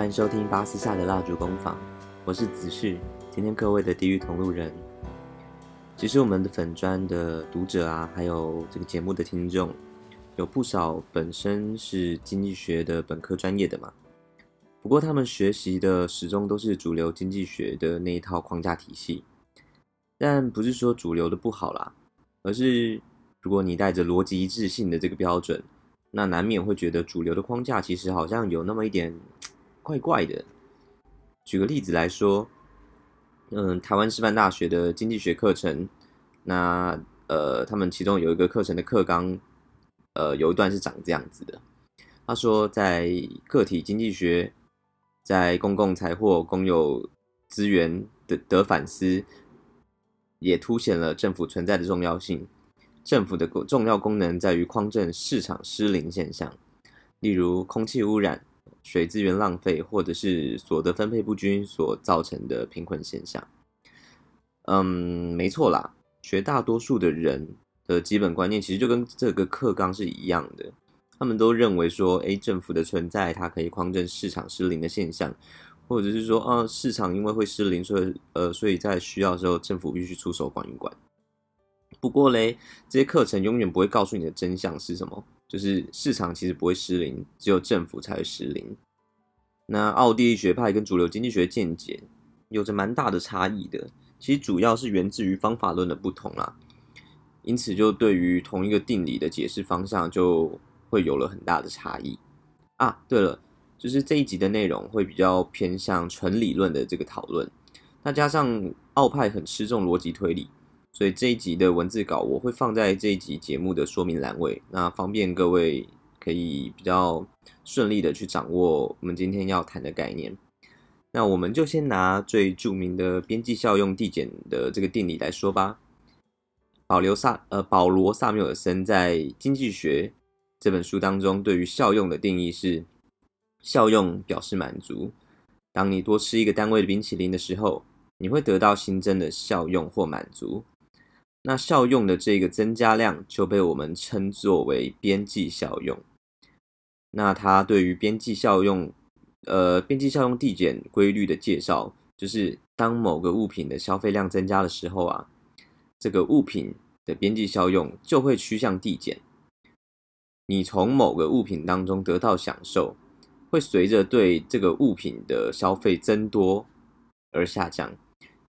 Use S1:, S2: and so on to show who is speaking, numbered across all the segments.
S1: 欢迎收听巴斯夏的蜡烛工坊，我是子旭，今天各位的地狱同路人。其实我们的粉专的读者啊，还有这个节目的听众，有不少本身是经济学的本科专业的嘛。不过他们学习的始终都是主流经济学的那一套框架体系，但不是说主流的不好啦，而是如果你带着逻辑一致性的这个标准，那难免会觉得主流的框架其实好像有那么一点怪怪的。举个例子来说，嗯，台湾师范大学的经济学课程，那呃，他们其中有一个课程的课纲，呃，有一段是长这样子的。他说，在个体经济学，在公共财或公有资源的的反思，也凸显了政府存在的重要性。政府的重要功能在于匡正市场失灵现象，例如空气污染、水资源浪费，或者是所得分配不均所造成的贫困现象。嗯，没错啦，绝大多数的人的基本观念其实就跟这个课纲是一样的，他们都认为说，诶，政府的存在它可以匡正市场失灵的现象，或者是说，啊，市场因为会失灵，所以呃，所以在需要的时候，政府必须出手管一管。不过嘞，这些课程永远不会告诉你的真相是什么，就是市场其实不会失灵，只有政府才会失灵。那奥地利学派跟主流经济学见解有着蛮大的差异的，其实主要是源自于方法论的不同啦，因此就对于同一个定理的解释方向就会有了很大的差异啊。对了，就是这一集的内容会比较偏向纯理论的这个讨论，那加上奥派很吃重逻辑推理。所以这一集的文字稿我会放在这一集节目的说明栏位，那方便各位可以比较顺利的去掌握我们今天要谈的概念。那我们就先拿最著名的边际效用递减的这个定理来说吧。保留萨呃保罗萨缪尔森在《经济学》这本书当中对于效用的定义是：效用表示满足。当你多吃一个单位的冰淇淋的时候，你会得到新增的效用或满足。那效用的这个增加量就被我们称作为边际效用。那它对于边际效用，呃，边际效用递减规律的介绍，就是当某个物品的消费量增加的时候啊，这个物品的边际效用就会趋向递减。你从某个物品当中得到享受，会随着对这个物品的消费增多而下降。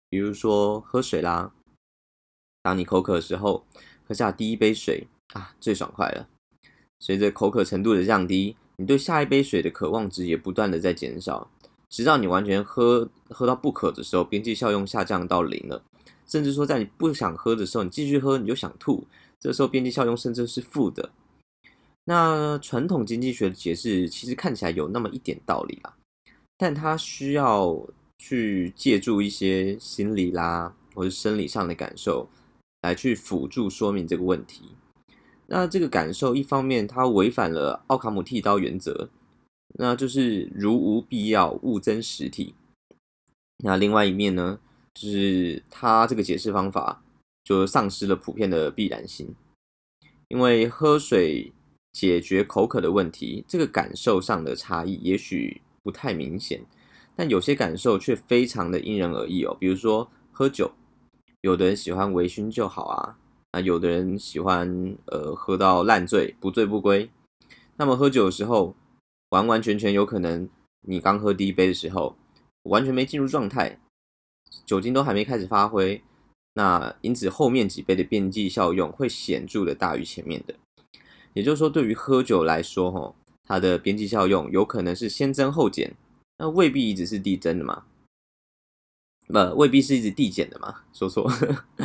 S1: 比如说喝水啦。当你口渴的时候，喝下第一杯水啊，最爽快了。随着口渴程度的降低，你对下一杯水的渴望值也不断的在减少，直到你完全喝喝到不渴的时候，边际效用下降到零了。甚至说，在你不想喝的时候，你继续喝你就想吐，这时候边际效用甚至是负的。那传统经济学的解释其实看起来有那么一点道理啦，但它需要去借助一些心理啦或者生理上的感受。来去辅助说明这个问题。那这个感受，一方面它违反了奥卡姆剃刀原则，那就是如无必要，勿增实体。那另外一面呢，就是它这个解释方法就丧失了普遍的必然性。因为喝水解决口渴的问题，这个感受上的差异也许不太明显，但有些感受却非常的因人而异哦。比如说喝酒。有的人喜欢微醺就好啊，啊，有的人喜欢呃喝到烂醉，不醉不归。那么喝酒的时候，完完全全有可能，你刚喝第一杯的时候，完全没进入状态，酒精都还没开始发挥，那因此后面几杯的边际效用会显著的大于前面的。也就是说，对于喝酒来说，吼，它的边际效用有可能是先增后减，那未必一直是递增的嘛。呃，未必是一直递减的嘛，说错。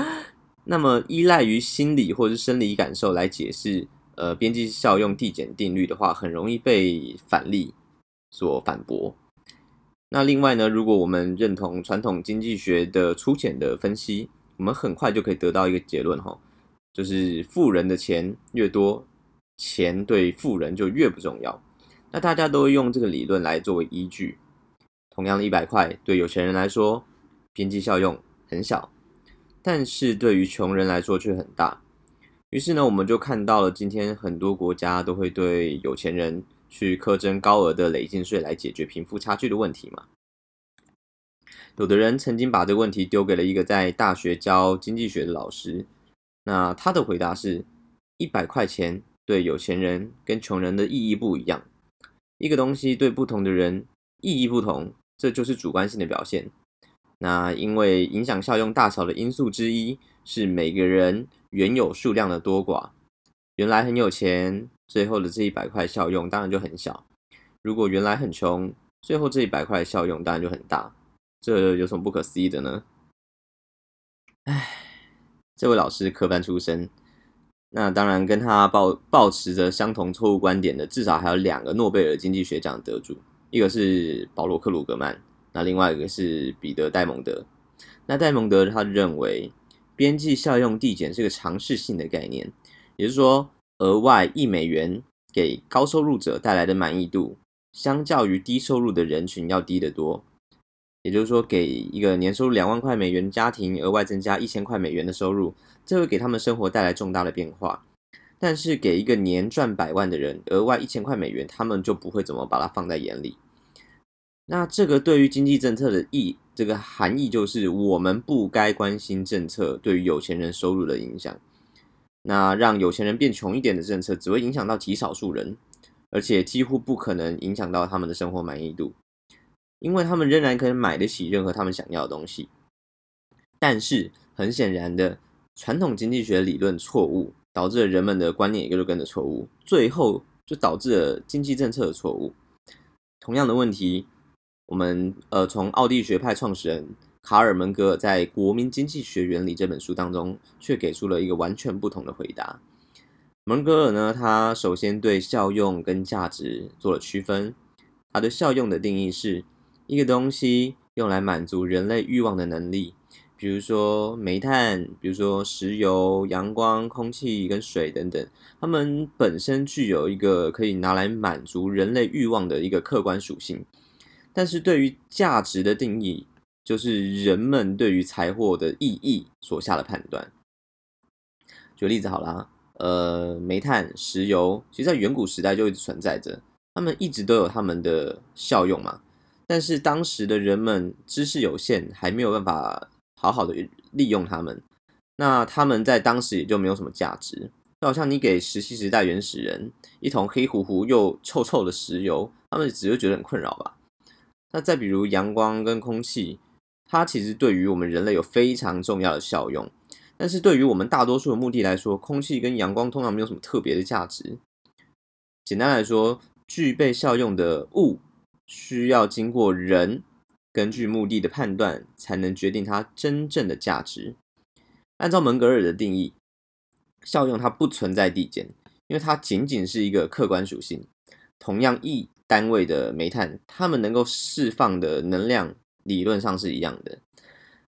S1: 那么，依赖于心理或者是生理感受来解释，呃，边际效用递减定律的话，很容易被反例所反驳。那另外呢，如果我们认同传统经济学的粗浅的分析，我们很快就可以得到一个结论哈，就是富人的钱越多，钱对富人就越不重要。那大家都用这个理论来作为依据。同样的一百块，对有钱人来说，边际效用很小，但是对于穷人来说却很大。于是呢，我们就看到了今天很多国家都会对有钱人去苛征高额的累进税来解决贫富差距的问题嘛。有的人曾经把这个问题丢给了一个在大学教经济学的老师，那他的回答是：一百块钱对有钱人跟穷人的意义不一样。一个东西对不同的人意义不同，这就是主观性的表现。那因为影响效用大小的因素之一是每个人原有数量的多寡。原来很有钱，最后的这一百块效用当然就很小；如果原来很穷，最后这一百块效用当然就很大。这有什么不可思议的呢？唉，这位老师科班出身，那当然跟他抱抱持着相同错误观点的，至少还有两个诺贝尔经济学奖得主，一个是保罗克鲁格曼，那另外一个是彼得戴蒙德。那戴蒙德他认为，边际效用递减是个常识性的概念，也就是说，额外一美元给高收入者带来的满意度，相较于低收入的人群要低得多。也就是说，给一个年收入两万块美元家庭额外增加一千块美元的收入，这会给他们生活带来重大的变化。但是，给一个年赚百万的人额外一千块美元，他们就不会怎么把它放在眼里。那这个对于经济政策的意，这个含义就是，我们不该关心政策对于有钱人收入的影响。那让有钱人变穷一点的政策，只会影响到极少数人，而且几乎不可能影响到他们的生活满意度。因为他们仍然可以买得起任何他们想要的东西，但是很显然的，传统经济学理论错误，导致了人们的观念也就跟着错误，最后就导致了经济政策的错误。同样的问题，我们呃从奥地利学派创始人卡尔门格尔在《国民经济学原理》这本书当中，却给出了一个完全不同的回答。门格尔呢，他首先对效用跟价值做了区分，他的效用的定义是。一个东西用来满足人类欲望的能力，比如说煤炭，比如说石油、阳光、空气跟水等等，它们本身具有一个可以拿来满足人类欲望的一个客观属性。但是对于价值的定义，就是人们对于财货的意义所下的判断。举个例子好了，呃，煤炭、石油，其实在远古时代就一直存在着，它们一直都有它们的效用嘛。但是当时的人们知识有限，还没有办法好好的利用它们，那他们在当时也就没有什么价值。就好像你给石器时代原始人一桶黑乎乎又臭臭的石油，他们只会觉得很困扰吧。那再比如阳光跟空气，它其实对于我们人类有非常重要的效用，但是对于我们大多数的目的来说，空气跟阳光通常没有什么特别的价值。简单来说，具备效用的物。需要经过人根据目的的判断，才能决定它真正的价值。按照门格尔的定义，效用它不存在递减，因为它仅仅是一个客观属性。同样一单位的煤炭，它们能够释放的能量理论上是一样的。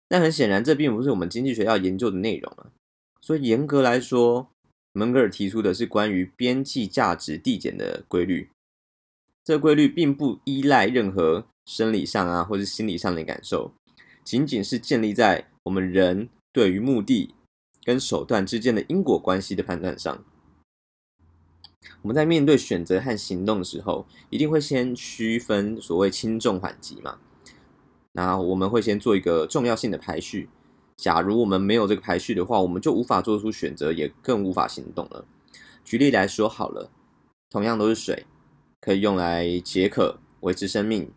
S1: 但很显然，这并不是我们经济学要研究的内容啊。所以严格来说，门格尔提出的是关于边际价值递减的规律。这规律并不依赖任何生理上啊，或者心理上的感受，仅仅是建立在我们人对于目的跟手段之间的因果关系的判断上。我们在面对选择和行动的时候，一定会先区分所谓轻重缓急嘛。那我们会先做一个重要性的排序。假如我们没有这个排序的话，我们就无法做出选择，也更无法行动了。举例来说好了，同样都是水。可以用来解渴、维持生命，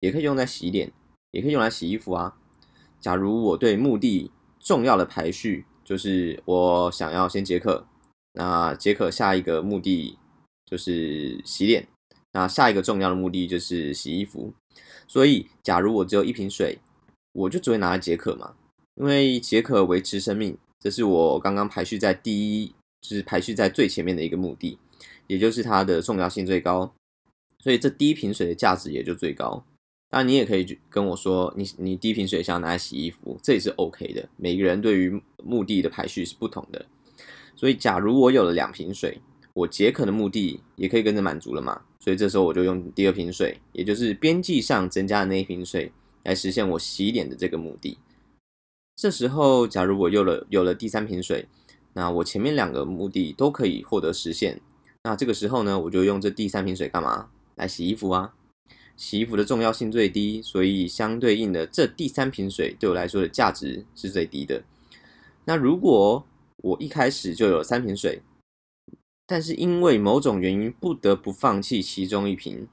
S1: 也可以用来洗脸，也可以用来洗衣服啊。假如我对目的重要的排序就是我想要先解渴，那解渴下一个目的就是洗脸，那下一个重要的目的就是洗衣服。所以，假如我只有一瓶水，我就只会拿来解渴嘛，因为解渴维持生命，这是我刚刚排序在第一，就是排序在最前面的一个目的，也就是它的重要性最高。所以这第一瓶水的价值也就最高。当然，你也可以跟我说，你你第一瓶水想要拿来洗衣服，这也是 OK 的。每个人对于目的的排序是不同的。所以，假如我有了两瓶水，我解渴的目的也可以跟着满足了嘛。所以这时候我就用第二瓶水，也就是边际上增加的那一瓶水，来实现我洗脸的这个目的。这时候，假如我有了有了第三瓶水，那我前面两个目的都可以获得实现。那这个时候呢，我就用这第三瓶水干嘛？来洗衣服啊。洗衣服的重要性最低，所以相对应的，这第三瓶水对我来说的价值是最低的。那如果我一开始就有三瓶水，但是因为某种原因不得不放弃其中一瓶，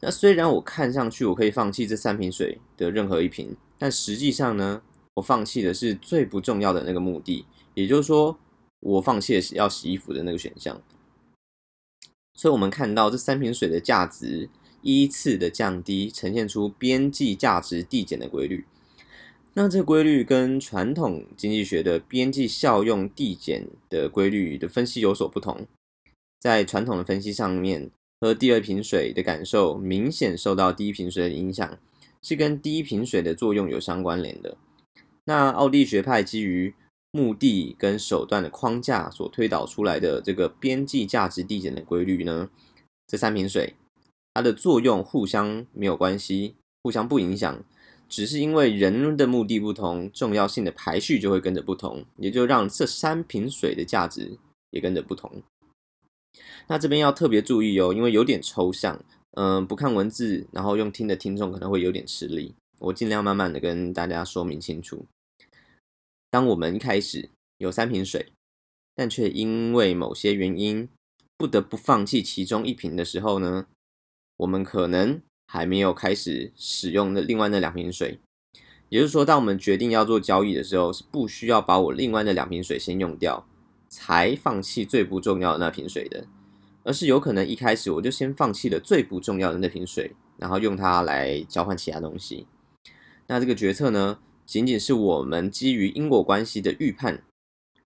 S1: 那虽然我看上去我可以放弃这三瓶水的任何一瓶，但实际上呢，我放弃的是最不重要的那个目的，也就是说，我放弃了要洗衣服的那个选项。所以，我们看到这三瓶水的价值依次的降低，呈现出边际价值递减的规律。那这规律跟传统经济学的边际效用递减的规律的分析有所不同。在传统的分析上面，喝第二瓶水的感受明显受到第一瓶水的影响，是跟第一瓶水的作用有相关联的。那奥地利学派基于目的跟手段的框架所推导出来的这个边际价值递减的规律呢，这三瓶水它的作用互相没有关系，互相不影响，只是因为人的目的不同，重要性的排序就会跟着不同，也就让这三瓶水的价值也跟着不同。那这边要特别注意哦，因为有点抽象，嗯、不看文字，然后用听的听众可能会有点吃力。我尽量慢慢的跟大家说明清楚。当我们开始有三瓶水，但却因为某些原因不得不放弃其中一瓶的时候呢，我们可能还没有开始使用那另外那两瓶水。也就是说，当我们决定要做交易的时候，是不需要把我另外那两瓶水先用掉，才放弃最不重要的那瓶水的。而是有可能一开始我就先放弃了最不重要的那瓶水，然后用它来交换其他东西。那这个决策呢，仅仅是我们基于因果关系的预判，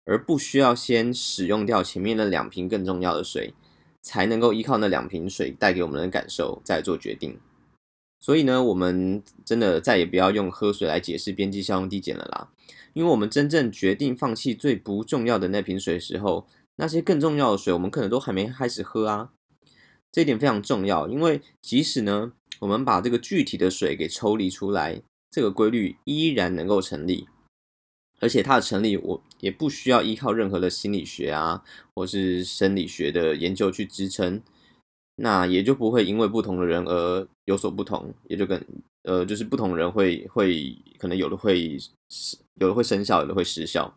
S1: 而不需要先使用掉前面那两瓶更重要的水，才能够依靠那两瓶水带给我们的感受再做决定。所以呢，我们真的再也不要用喝水来解释边际效用递减了啦，因为我们真正决定放弃最不重要的那瓶水的时候。那些更重要的水，我们可能都还没开始喝啊。这一点非常重要，因为即使呢，我们把这个具体的水给抽离出来，这个规律依然能够成立。而且它的成立，我也不需要依靠任何的心理学啊，或是生理学的研究去支撑。那也就不会因为不同的人而有所不同，也就跟呃，就是不同人会会可能有的会有的会生效，有的会失效。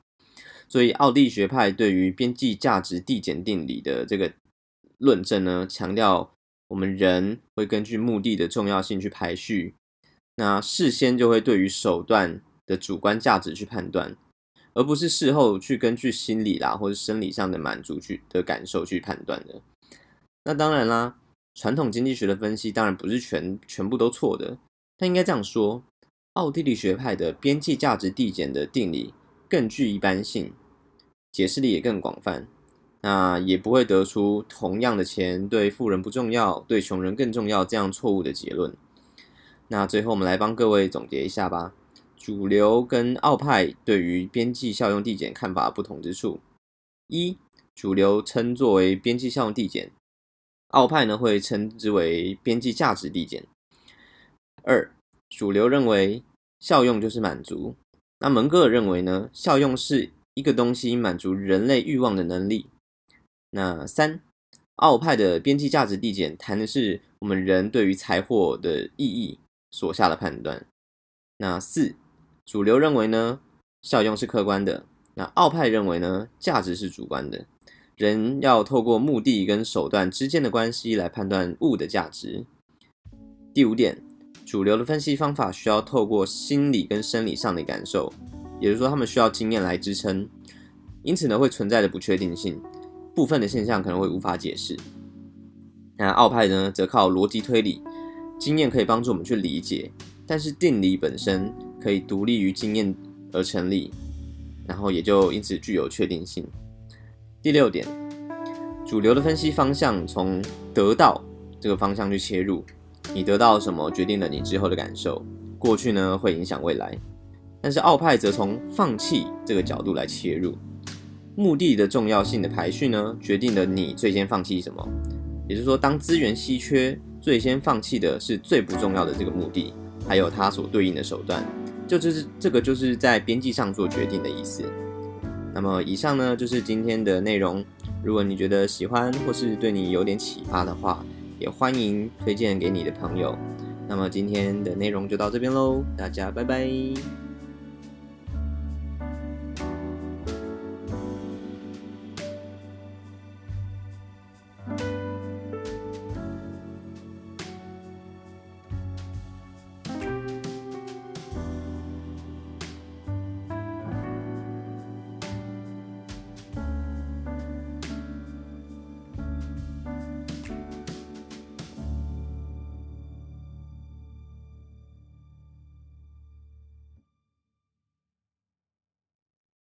S1: 所以，奥地利学派对于边际价值递减定理的这个论证呢，强调我们人会根据目的的重要性去排序，那事先就会对于手段的主观价值去判断，而不是事后去根据心理啦或者生理上的满足去的感受去判断的。那当然啦，传统经济学的分析当然不是全全部都错的，但应该这样说，奥地利学派的边际价值递减的定理更具一般性。解释力也更广泛，那也不会得出同样的钱对富人不重要，对穷人更重要这样错误的结论。那最后我们来帮各位总结一下吧。主流跟奥派对于边际效用递减看法不同之处：一、主流称作为边际效用递减，奥派呢会称之为边际价值递减；二、主流认为效用就是满足，那蒙格尔认为呢，效用是。一个东西满足人类欲望的能力。那三，奥派的边际价值递减谈的是我们人对于财货的意义所下的判断。那四，主流认为呢，效用是客观的。那奥派认为呢，价值是主观的。人要透过目的跟手段之间的关系来判断物的价值。第五点，主流的分析方法需要透过心理跟生理上的感受。也就是说，他们需要经验来支撑，因此呢，会存在的不确定性，部分的现象可能会无法解释。那奥派呢，则靠逻辑推理，经验可以帮助我们去理解，但是定理本身可以独立于经验而成立，然后也就因此具有确定性。第六点，主流的分析方向从得到这个方向去切入，你得到什么决定了你之后的感受，过去呢，会影响未来。但是奥派则从放弃这个角度来切入，目的的重要性的排序呢，决定了你最先放弃什么。也就是说，当资源稀缺，最先放弃的是最不重要的这个目的，还有它所对应的手段。就就是这个就是在边际上做决定的意思。那么以上呢，就是今天的内容。如果你觉得喜欢或是对你有点启发的话，也欢迎推荐给你的朋友。那么今天的内容就到这边喽，大家拜拜。